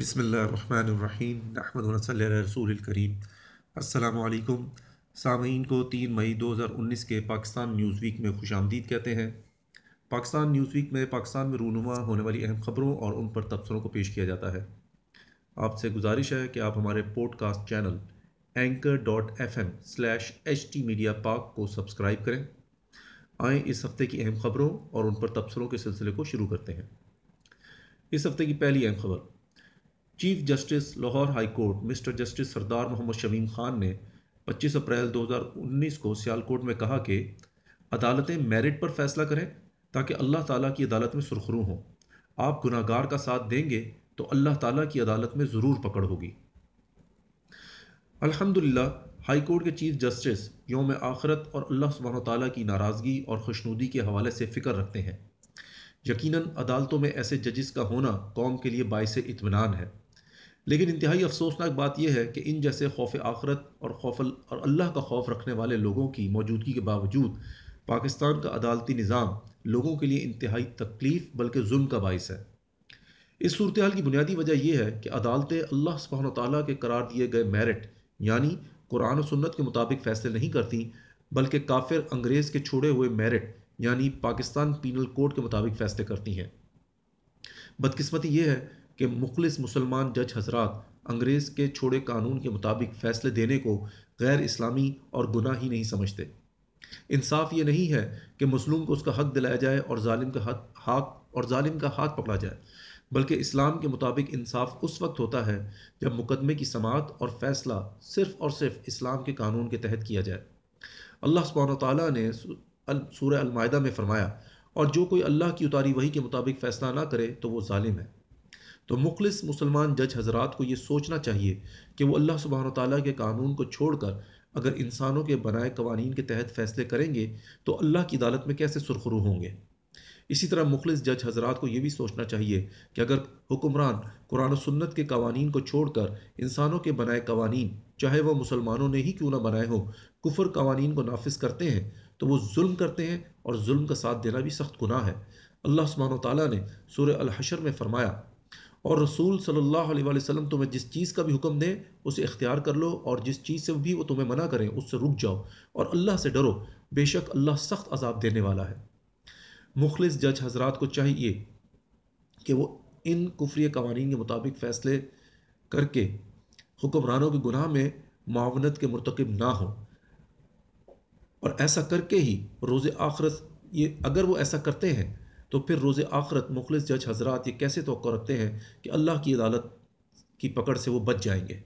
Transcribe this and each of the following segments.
بسم اللہ الرحمن الرحیم نحمد صلی اللہ رسول الکریم۔ السلام علیکم۔ سامعین کو تین مئی دو ہزار انیس کے پاکستان نیوز ویک میں خوش آمدید کہتے ہیں۔ پاکستان نیوز ویک میں پاکستان میں رونما ہونے والی اہم خبروں اور ان پر تبصروں کو پیش کیا جاتا ہے۔ آپ سے گزارش ہے کہ آپ ہمارے podcast channel anchor dot F M slash H T media Pak کو سبسکرائب کریں۔ آئیں اس ہفتے کی اہم خبروں اور ان پر تبصروں کے سلسلے کو شروع کرتے ہیں۔ اس ہفتے کی پہلی اہم خبر۔ Chief justice Lahore high court mister justice Sardar Muhammad Shamim Khan نے پچیس اپریل دو ہزار انیس کو سیالکوٹ میں کہا کہ عدالتیں میرٹ پر فیصلہ کریں تاکہ اللہ تعالیٰ کی عدالت میں سرخرو ہوں۔ آپ گناہ گار کا ساتھ دیں گے تو اللہ تعالیٰ کی عدالت میں ضرور پکڑ ہوگی۔ الحمد للہ ہائی کورٹ کے چیف جسٹس یوم آخرت اور اللہ سبحانہ تعالیٰ کی ناراضگی اور خوشنودی کے حوالے سے فکر رکھتے ہیں۔ یقیناً عدالتوں میں ایسے ججز کا ہونا قوم کے لیے باعث اطمینان ہے۔ لیکن انتہائی افسوسناک بات یہ ہے کہ ان جیسے خوف آخرت اور خوف اور اللہ کا خوف رکھنے والے لوگوں کی موجودگی کے باوجود پاکستان کا عدالتی نظام لوگوں کے لیے انتہائی تکلیف بلکہ ظلم کا باعث ہے۔ اس صورتحال کی بنیادی وجہ یہ ہے کہ عدالتیں اللہ سبحانہ تعالیٰ کے قرار دیے گئے میرٹ یعنی قرآن و سنت کے مطابق فیصلے نہیں کرتی بلکہ کافر انگریز کے چھوڑے ہوئے میرٹ یعنی پاکستان پینل کوڈ کے مطابق فیصلے کرتی ہیں۔ بدقسمتی یہ ہے کہ مخلص مسلمان جج حضرات انگریز کے چھوڑے قانون کے مطابق فیصلے دینے کو غیر اسلامی اور گناہ ہی نہیں سمجھتے۔ انصاف یہ نہیں ہے کہ مظلوم کو اس کا حق دلایا جائے اور ظالم کا حق اور ظالم کا ہاتھ پکڑا جائے، بلکہ اسلام کے مطابق انصاف اس وقت ہوتا ہے جب مقدمے کی سماعت اور فیصلہ صرف اور صرف اسلام کے قانون کے تحت کیا جائے۔ اللہ سبحانہ تعالیٰ نے سورہ المائدہ میں فرمایا، اور جو کوئی اللہ کی اتاری وہی کے مطابق فیصلہ نہ کرے تو وہ ظالم ہے۔ تو مخلص مسلمان جج حضرات کو یہ سوچنا چاہیے کہ وہ اللہ سبحانہ تعالیٰ کے قانون کو چھوڑ کر اگر انسانوں کے بنائے قوانین کے تحت فیصلے کریں گے تو اللہ کی عدالت میں کیسے سرخرو ہوں گے؟ اسی طرح مخلص جج حضرات کو یہ بھی سوچنا چاہیے کہ اگر حکمران قرآن و سنت کے قوانین کو چھوڑ کر انسانوں کے بنائے قوانین، چاہے وہ مسلمانوں نے ہی کیوں نہ بنائے ہوں، کفر قوانین کو نافذ کرتے ہیں تو وہ ظلم کرتے ہیں اور ظلم کا ساتھ دینا بھی سخت گناہ ہے۔ اللہ سبحانہ و تعالیٰ نے سورہ الحشر میں فرمایا اور رسول صلی اللہ علیہ وسلم تمہیں جس چیز کا بھی حکم دیں، اسے اختیار کر لو اور جس چیز سے بھی وہ تمہیں منع کریں، اس سے رک جاؤ اور اللہ سے ڈرو۔ بے شک اللہ سخت عذاب دینے والا ہے۔ مخلص جج حضرات کو چاہیے کہ وہ ان کفری قوانین کے مطابق فیصلے کر کے حکمرانوں کے گناہ میں معاونت کے مرتکب نہ ہوں۔ اور ایسا کر کے ہی روز آخرت یہ اگر وہ ایسا کرتے ہیں تو پھر روز آخرت مخلص جج حضرات یہ کیسے توقع رکھتے ہیں کہ اللہ کی عدالت کی پکڑ سے وہ بچ جائیں گے؟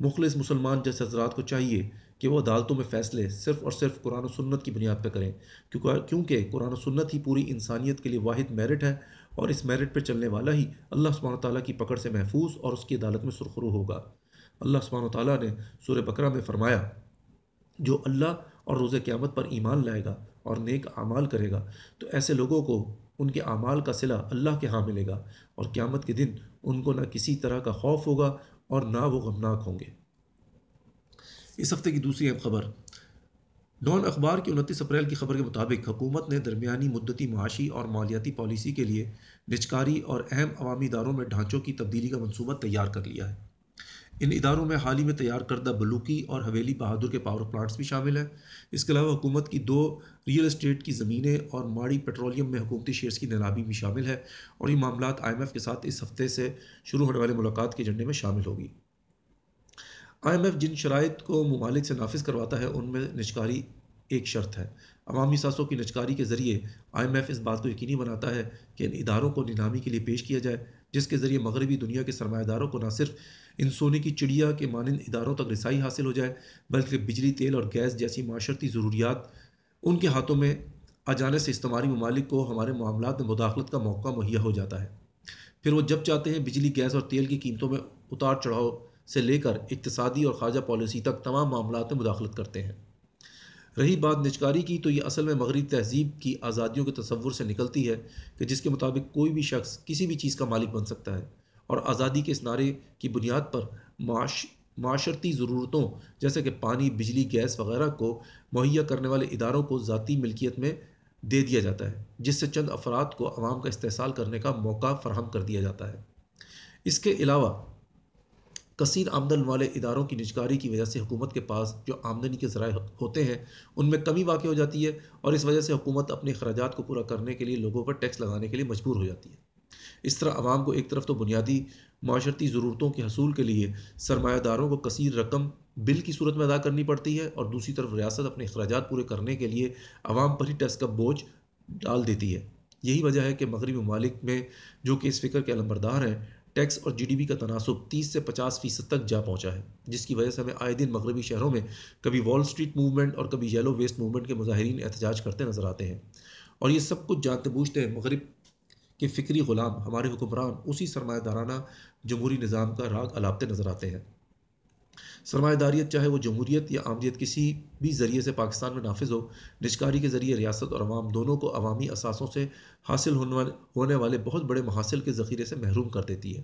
مخلص مسلمان جج حضرات کو چاہیے کہ وہ عدالتوں میں فیصلے صرف اور صرف قرآن و سنت کی بنیاد پہ کریں، کیونکہ قرآن و سنت ہی پوری انسانیت کے لیے واحد میرٹ ہے اور اس میرٹ پہ چلنے والا ہی اللہ سبحانہ تعالیٰ کی پکڑ سے محفوظ اور اس کی عدالت میں سرخرو ہوگا۔ اللہ سبحانہ تعالیٰ نے سورہ بکرا میں فرمایا، جو اللہ اور روز قیامت پر ایمان لائے گا اور نیک اعمال کرے گا، تو ایسے لوگوں کو ان کے اعمال کا صلہ اللہ کے ہاں ملے گا اور قیامت کے دن ان کو نہ کسی طرح کا خوف ہوگا اور نہ وہ غمناک ہوں گے۔ اس ہفتے کی دوسری اہم خبر ڈان اخبار کی انتیس اپریل کی خبر کے مطابق حکومت نے درمیانی مدتی معاشی اور مالیاتی پالیسی کے لیے نجکاری اور اہم عوامی اداروں میں ڈھانچوں کی تبدیلی کا منصوبہ تیار کر لیا ہے۔ ان اداروں میں حال ہی میں تیار کردہ بلوکی اور حویلی بہادر کے پاور پلانٹس بھی شامل ہیں۔ اس کے علاوہ حکومت کی دو ریئل اسٹیٹ کی زمینیں اور ماڑی پیٹرولیم میں حکومتی شیئرز کی نیلامی بھی شامل ہے اور یہ معاملات آئی ایم ایف کے ساتھ اس ہفتے سے شروع ہونے والے ملاقات کے ایجنڈے میں شامل ہوگی۔ آئی ایم ایف جن شرائط کو ممالک سے نافذ کرواتا ہے، ان میں نشکاری ایک شرط ہے۔ عوامی ساسوں کی نجکاری کے ذریعے آئی ایم ایف اس بات کو یقینی بناتا ہے کہ ان اداروں کو نیلامی کے لیے پیش کیا جائے، جس کے ذریعے مغربی دنیا کے سرمایہ داروں کو نہ صرف ان سونے کی چڑیا کے مانند اداروں تک رسائی حاصل ہو جائے، بلکہ بجلی، تیل اور گیس جیسی معاشرتی ضروریات ان کے ہاتھوں میں آ جانے سے استعماری ممالک کو ہمارے معاملات میں مداخلت کا موقع مہیا ہو جاتا ہے۔ پھر وہ جب چاہتے ہیں بجلی، گیس اور تیل کی قیمتوں میں اتار چڑھاؤ سے لے کر اقتصادی اور خارجہ پالیسی تک تمام معاملات میں مداخلت کرتے ہیں۔ رہی بات نجکاری کی تو یہ اصل میں مغربی تہذیب کی آزادیوں کے تصور سے نکلتی ہے کہ جس کے مطابق کوئی بھی شخص کسی بھی چیز کا مالک بن سکتا ہے اور آزادی کے اس نعرے کی بنیاد پر معاش، معاشرتی ضرورتوں جیسے کہ پانی، بجلی، گیس وغیرہ کو مہیا کرنے والے اداروں کو ذاتی ملکیت میں دے دیا جاتا ہے، جس سے چند افراد کو عوام کا استحصال کرنے کا موقع فراہم کر دیا جاتا ہے۔ اس کے علاوہ کثیر آمدن والے اداروں کی نجکاری کی وجہ سے حکومت کے پاس جو آمدنی کے ذرائع ہوتے ہیں، ان میں کمی واقع ہو جاتی ہے اور اس وجہ سے حکومت اپنے اخراجات کو پورا کرنے کے لیے لوگوں پر ٹیکس لگانے کے لیے مجبور ہو جاتی ہے۔ اس طرح عوام کو ایک طرف تو بنیادی معاشرتی ضرورتوں کے حصول کے لیے سرمایہ داروں کو کثیر رقم بل کی صورت میں ادا کرنی پڑتی ہے اور دوسری طرف ریاست اپنے اخراجات پورے کرنے کے لیے عوام پر ہی ٹیکس کا بوجھ ڈال دیتی ہے۔ یہی وجہ ہے کہ مغربی ممالک میں جو کہ اس فکر کے علمبردار ہیں ٹیکس اور جی ڈی پی کا تناسب تیس سے پچاس فیصد تک جا پہنچا ہے، جس کی وجہ سے ہمیں آئے دن مغربی شہروں میں کبھی وال اسٹریٹ موومنٹ اور کبھی یلو ویسٹ موومنٹ کے مظاہرین احتجاج کرتے نظر آتے ہیں۔ اور یہ سب کچھ جانتے بوجھتے ہیں مغرب کے فکری غلام، ہمارے حکمران، اسی سرمایہ دارانہ جمہوری نظام کا راگ الاپتے نظر آتے ہیں۔ سرمایہ داریت چاہے وہ جمہوریت یا آمدیت کسی بھی ذریعے سے پاکستان میں نافذ ہو نجکاری کے ذریعے ریاست اور عوام دونوں کو عوامی اثاثوں سے حاصل ہونے والے بہت بڑے محاصل کے ذخیرے سے محروم کر دیتی ہے۔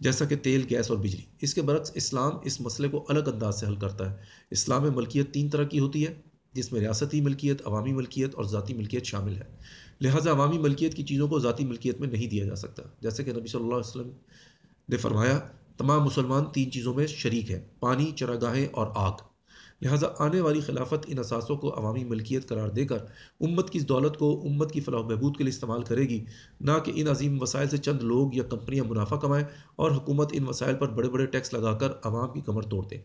جیسا کہ تیل، گیس اور بجلی، اس کے برعکس اسلام اس مسئلے کو الگ انداز سے حل کرتا ہے۔ اسلام میں ملکیت تین طرح کی ہوتی ہے، جس میں ریاستی ملکیت، عوامی ملکیت اور ذاتی ملکیت شامل ہے۔ لہٰذا عوامی ملکیت کی چیزوں کو ذاتی ملکیت میں نہیں دیا جا سکتا۔ جیسے کہ نبی صلی اللہ علیہ وسلم نے فرمایا تمام مسلمان تین چیزوں میں شریک ہیں، پانی، چراگاہیں اور آگ۔ لہٰذا آنے والی خلافت ان اثاثوں کو عوامی ملکیت قرار دے کر امت کی اس دولت کو امت کی فلاح و بہبود کے لیے استعمال کرے گی، نہ کہ ان عظیم وسائل سے چند لوگ یا کمپنیاں منافع کمائیں اور حکومت ان وسائل پر بڑے بڑے ٹیکس لگا کر عوام کی کمر توڑ دے۔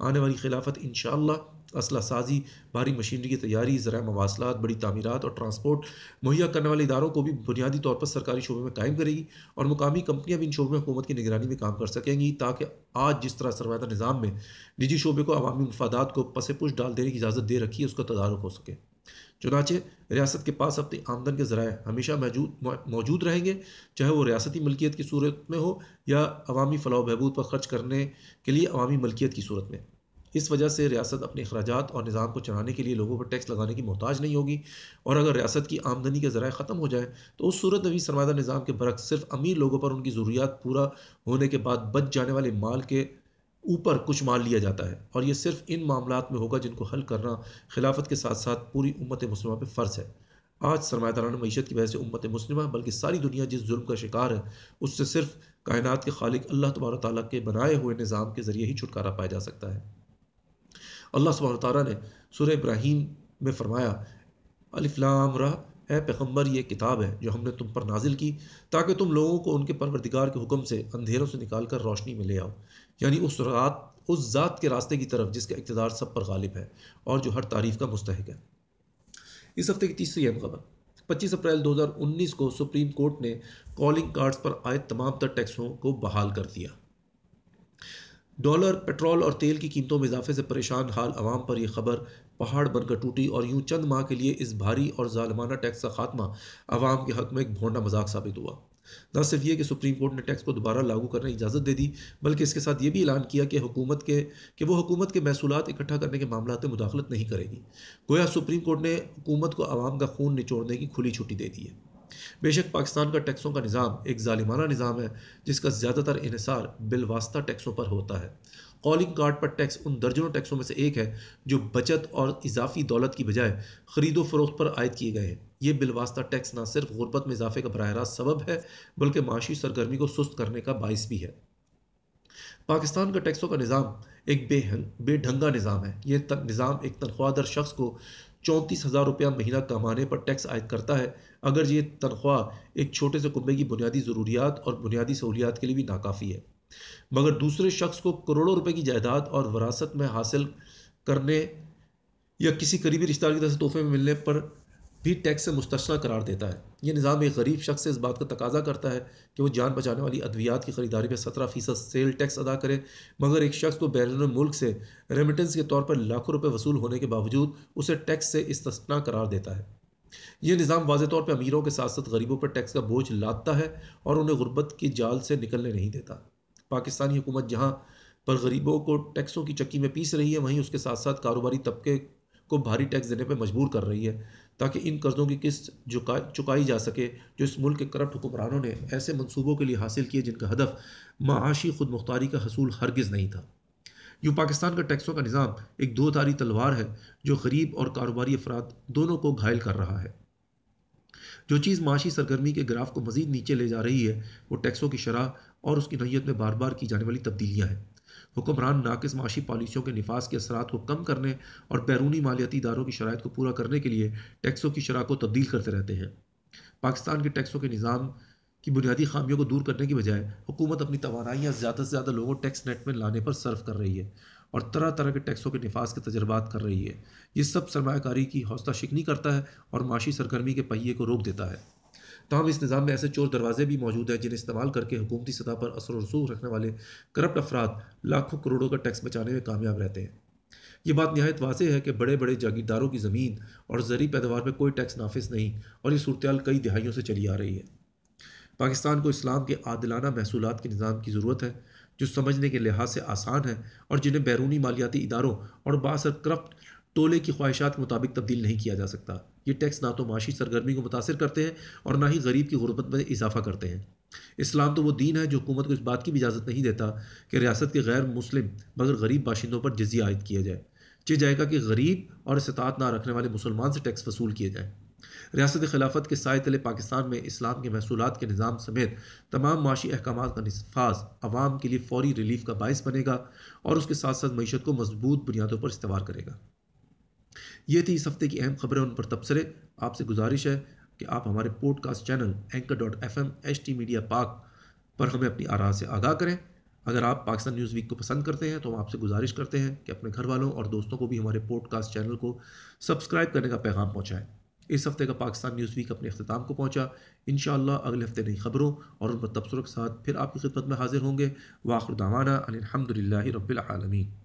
آنے والی خلافت انشاءاللہ اسلحہ سازی، بھاری مشینری کی تیاری ذرائع مواصلات، بڑی تعمیرات اور ٹرانسپورٹ، مہیا کرنے والے اداروں کو بھی بنیادی طور پر سرکاری شعبے میں قائم کرے گی اور مقامی کمپنیاں بھی ان شعبے میں حکومت کی نگرانی میں کام کر سکیں گی تاکہ آج جس طرح سرمایہ نظام میں نجی شعبے کو عوامی مفادات کو پس پش ڈال دینے کی اجازت دے رکھی ہے، اس کا تدارک ہو سکے۔ چنانچہ ریاست کے پاس اپنی آمدن کے ذرائع ہمیشہ موجود موجود رہیں گے، چاہے وہ ریاستی ملکیت کی صورت میں ہو یا عوامی فلاح و بہبود پر خرچ کرنے کے لیے عوامی ملکیت کی صورت میں۔ اس وجہ سے ریاست اپنے اخراجات اور نظام کو چلانے کے لیے لوگوں پر ٹیکس لگانے کی محتاج نہیں ہوگی اور اگر ریاست کی آمدنی کے ذرائع ختم ہو جائیں تو اس صورت میں بھی سرمایہ نظام کے برعکس صرف امیر لوگوں پر ان کی ضروریات پورا ہونے کے بعد بچ جانے والے مال کے اوپر کچھ مال لیا جاتا ہے اور یہ صرف ان معاملات میں ہوگا جن کو حل کرنا خلافت کے ساتھ ساتھ پوری امت مسلمہ پہ فرض ہے۔ آج سرمایہ دارانہ معیشت کی وجہ سے امت مسلمہ، بلکہ ساری دنیا جس ظلم کا شکار ہے، اس سے صرف کائنات کے خالق اللہ تبارک تعالیٰ کے بنائے ہوئے نظام کے ذریعے ہی چھٹکارا پایا جا سکتا ہے۔ اللہ سبحانہ تعالیٰ نے سورہ ابراہیم میں فرمایا الفلام رہ اے پیغمبر، یہ کتاب ہے جو ہم نے تم پر نازل کی، تاکہ تم لوگوں کو ان کے پروردگار کے حکم سے اندھیروں سے نکال کر روشنی میں لے آؤ۔ یعنی اس رات، اس ذات کے راستے کی طرف جس کا اقتدار سب پر غالب ہے اور جو ہر تعریف کا مستحق ہے۔ اس ہفتے کی تیسری اہم خبر، پچیس اپریل دو ہزار انیس کو سپریم کورٹ نے کالنگ کارڈز پر عائد تمام تر ٹیکسوں کو بحال کر دیا۔ ڈالر، پیٹرول اور تیل کی قیمتوں میں اضافے سے پریشان حال عوام پر یہ خبر پہاڑ بن کر ٹوٹی اور یوں چند ماہ کے لیے اس بھاری اور ظالمانہ ٹیکس کا خاتمہ عوام کے حق میں ایک بھونڈا مذاق ثابت ہوا۔ نہ صرف یہ کہ سپریم کورٹ نے ٹیکس کو دوبارہ لاگو کرنے کی اجازت دے دی، بلکہ اس کے ساتھ یہ بھی اعلان کیا کہ حکومت کے، کہ وہ حکومت کے محصولات اکٹھا کرنے کے معاملات میں مداخلت نہیں کرے گی۔ گویا سپریم کورٹ نے حکومت کو عوام کا خون نچوڑنے کی کھلی چھٹی دے دی ہے۔ بے شک پاکستان کا ٹیکسوں کا نظام ایک ظالمانہ نظام ہے، جس کا زیادہ تر انحصار بالواسطہ ٹیکسوں پر ہوتا ہے۔ کالنگ کارڈ پر ٹیکس ان درجنوں ٹیکسوں میں سے ایک ہے جو بچت اور اضافی دولت کی بجائے خرید و فروخت پر عائد کیے گئے ہیں۔ یہ بالواسطہ ٹیکس نہ صرف غربت میں اضافے کا براہ راست سبب ہے، بلکہ معاشی سرگرمی کو سست کرنے کا باعث بھی ہے۔ پاکستان کا ٹیکسوں کا نظام ایک بے بے ڈھنگا نظام ہے۔ یہ نظام ایک تنخواہ در شخص کو چونتیس ہزار روپیہ مہینہ کمانے پر ٹیکس عائد کرتا ہے۔ اگر یہ تنخواہ ایک چھوٹے سے کنبے کی بنیادی ضروریات اور بنیادی سہولیات کے لیے بھی ناکافی ہے، مگر دوسرے شخص کو کروڑوں روپے کی جائیداد اور وراثت میں حاصل کرنے یا کسی قریبی رشتہ دار کی طرف سے تحفے میں ملنے پر بھی ٹیکس سے مستثنا قرار دیتا ہے۔ یہ نظام ایک غریب شخص سے اس بات کا تقاضا کرتا ہے کہ وہ جان بچانے والی ادویات کی خریداری پہ سترہ فیصد سیل ٹیکس ادا کرے، مگر ایک شخص کو بیرون ملک سے ریمیٹنس کے طور پر لاکھوں روپے وصول ہونے کے باوجود اسے ٹیکس سے استثنا قرار دیتا ہے۔ یہ نظام واضح طور پہ امیروں کے ساتھ ساتھ غریبوں پر ٹیکس کا بوجھ لاتا ہے اور انہیں غربت کی جال سے نکلنے نہیں دیتا۔ پاکستانی حکومت جہاں پر غریبوں کو ٹیکسوں کی چکی میں پیس رہی ہے، وہیں اس کے ساتھ ساتھ کاروباری طبقے کو بھاری ٹیکس دینے پہ مجبور کر رہی ہے تاکہ ان قرضوں کی قسط چکائی جا سکے جو اس ملک کے کرپٹ حکمرانوں نے ایسے منصوبوں کے لیے حاصل کیے جن کا ہدف معاشی خود مختاری کا حصول ہرگز نہیں تھا۔ یوں پاکستان کا ٹیکسوں کا نظام ایک دو دھاری تلوار ہے جو غریب اور کاروباری افراد دونوں کو گھائل کر رہا ہے۔ جو چیز معاشی سرگرمی کے گراف کو مزید نیچے لے جا رہی ہے وہ ٹیکسوں کی شرح اور اس کی نوعیت میں بار بار کی جانے والی تبدیلیاں ہیں۔ حکمران ناقص معاشی پالیسیوں کے نفاذ کے اثرات کو کم کرنے اور بیرونی مالیاتی اداروں کی شرائط کو پورا کرنے کے لیے ٹیکسوں کی شرح کو تبدیل کرتے رہتے ہیں۔ پاکستان کے ٹیکسوں کے نظام کی بنیادی خامیوں کو دور کرنے کی بجائے حکومت اپنی توانائیاں زیادہ سے زیادہ لوگوں ٹیکس نیٹ میں لانے پر صرف کر رہی ہے اور طرح طرح کے ٹیکسوں کے نفاذ کے تجربات کر رہی ہے۔ یہ سب سرمایہ کاری کی حوصلہ شکنی کرتا ہے اور معاشی سرگرمی کے پہیے کو روک دیتا ہے۔ تاہم، اس نظام میں ایسے چور دروازے بھی موجود ہیں جنہیں استعمال کر کے حکومتی سطح پر اثر و رسوخ رکھنے والے کرپٹ افراد لاکھوں کروڑوں کا ٹیکس بچانے میں کامیاب رہتے ہیں۔ یہ بات نہایت واضح ہے کہ بڑے بڑے جاگیرداروں کی زمین اور زرعی پیداوار پہ کوئی ٹیکس نافذ نہیں اور یہ صورتحال کئی دہائیوں سے چلی آ رہی ہے۔ پاکستان کو اسلام کے عادلانہ محصولات کے نظام کی ضرورت ہے، جو سمجھنے کے لحاظ سے آسان ہے اور جنہیں بیرونی مالیاتی اداروں اور باثر کرپٹ ٹولے کی خواہشات کے مطابق تبدیل نہیں کیا جا سکتا۔ یہ ٹیکس نہ تو معاشی سرگرمی کو متاثر کرتے ہیں اور نہ ہی غریب کی غربت میں اضافہ کرتے ہیں۔ اسلام تو وہ دین ہے جو حکومت کو اس بات کی بھی اجازت نہیں دیتا کہ ریاست کے غیر مسلم مگر غریب باشندوں پر جزیہ عائد کیا جائے۔ چی جائے گا کہ غریب اور استطاعت نہ رکھنے والے مسلمان سے ٹیکس وصول کیے جائیں۔ ریاست خلافت کے سائے تلے پاکستان میں اسلام کے محصولات کے نظام سمیت تمام معاشی احکامات کا نفاذ عوام کے لیے فوری ریلیف کا باعث بنے گا اور اس کے ساتھ ساتھ معیشت کو مضبوط بنیادوں پر استوار کرے گا۔ یہ تھی اس ہفتے کی اہم خبریں، ان پر تبصرے۔ آپ سے گزارش ہے کہ آپ ہمارے podcast channel anchor dot FM H T media media پاک پر ہمیں اپنی آراہ سے آگاہ کریں۔ اگر آپ پاکستان نیوز ویک کو پسند کرتے ہیں تو ہم آپ سے گزارش کرتے ہیں کہ اپنے گھر والوں اور دوستوں کو بھی ہمارے پوڈ کاسٹ چینل کو سبسکرائب کرنے کا پیغام پہنچائیں۔ اس ہفتے کا پاکستان نیوز ویک اپنے اختتام کو پہنچا۔ انشاءاللہ اگلے ہفتے نئی خبروں اور ان پر تبصروں کے ساتھ پھر آپ کی خدمت میں حاضر ہوں گے۔ واخر دعوانا الحمد للہ رب العالمین۔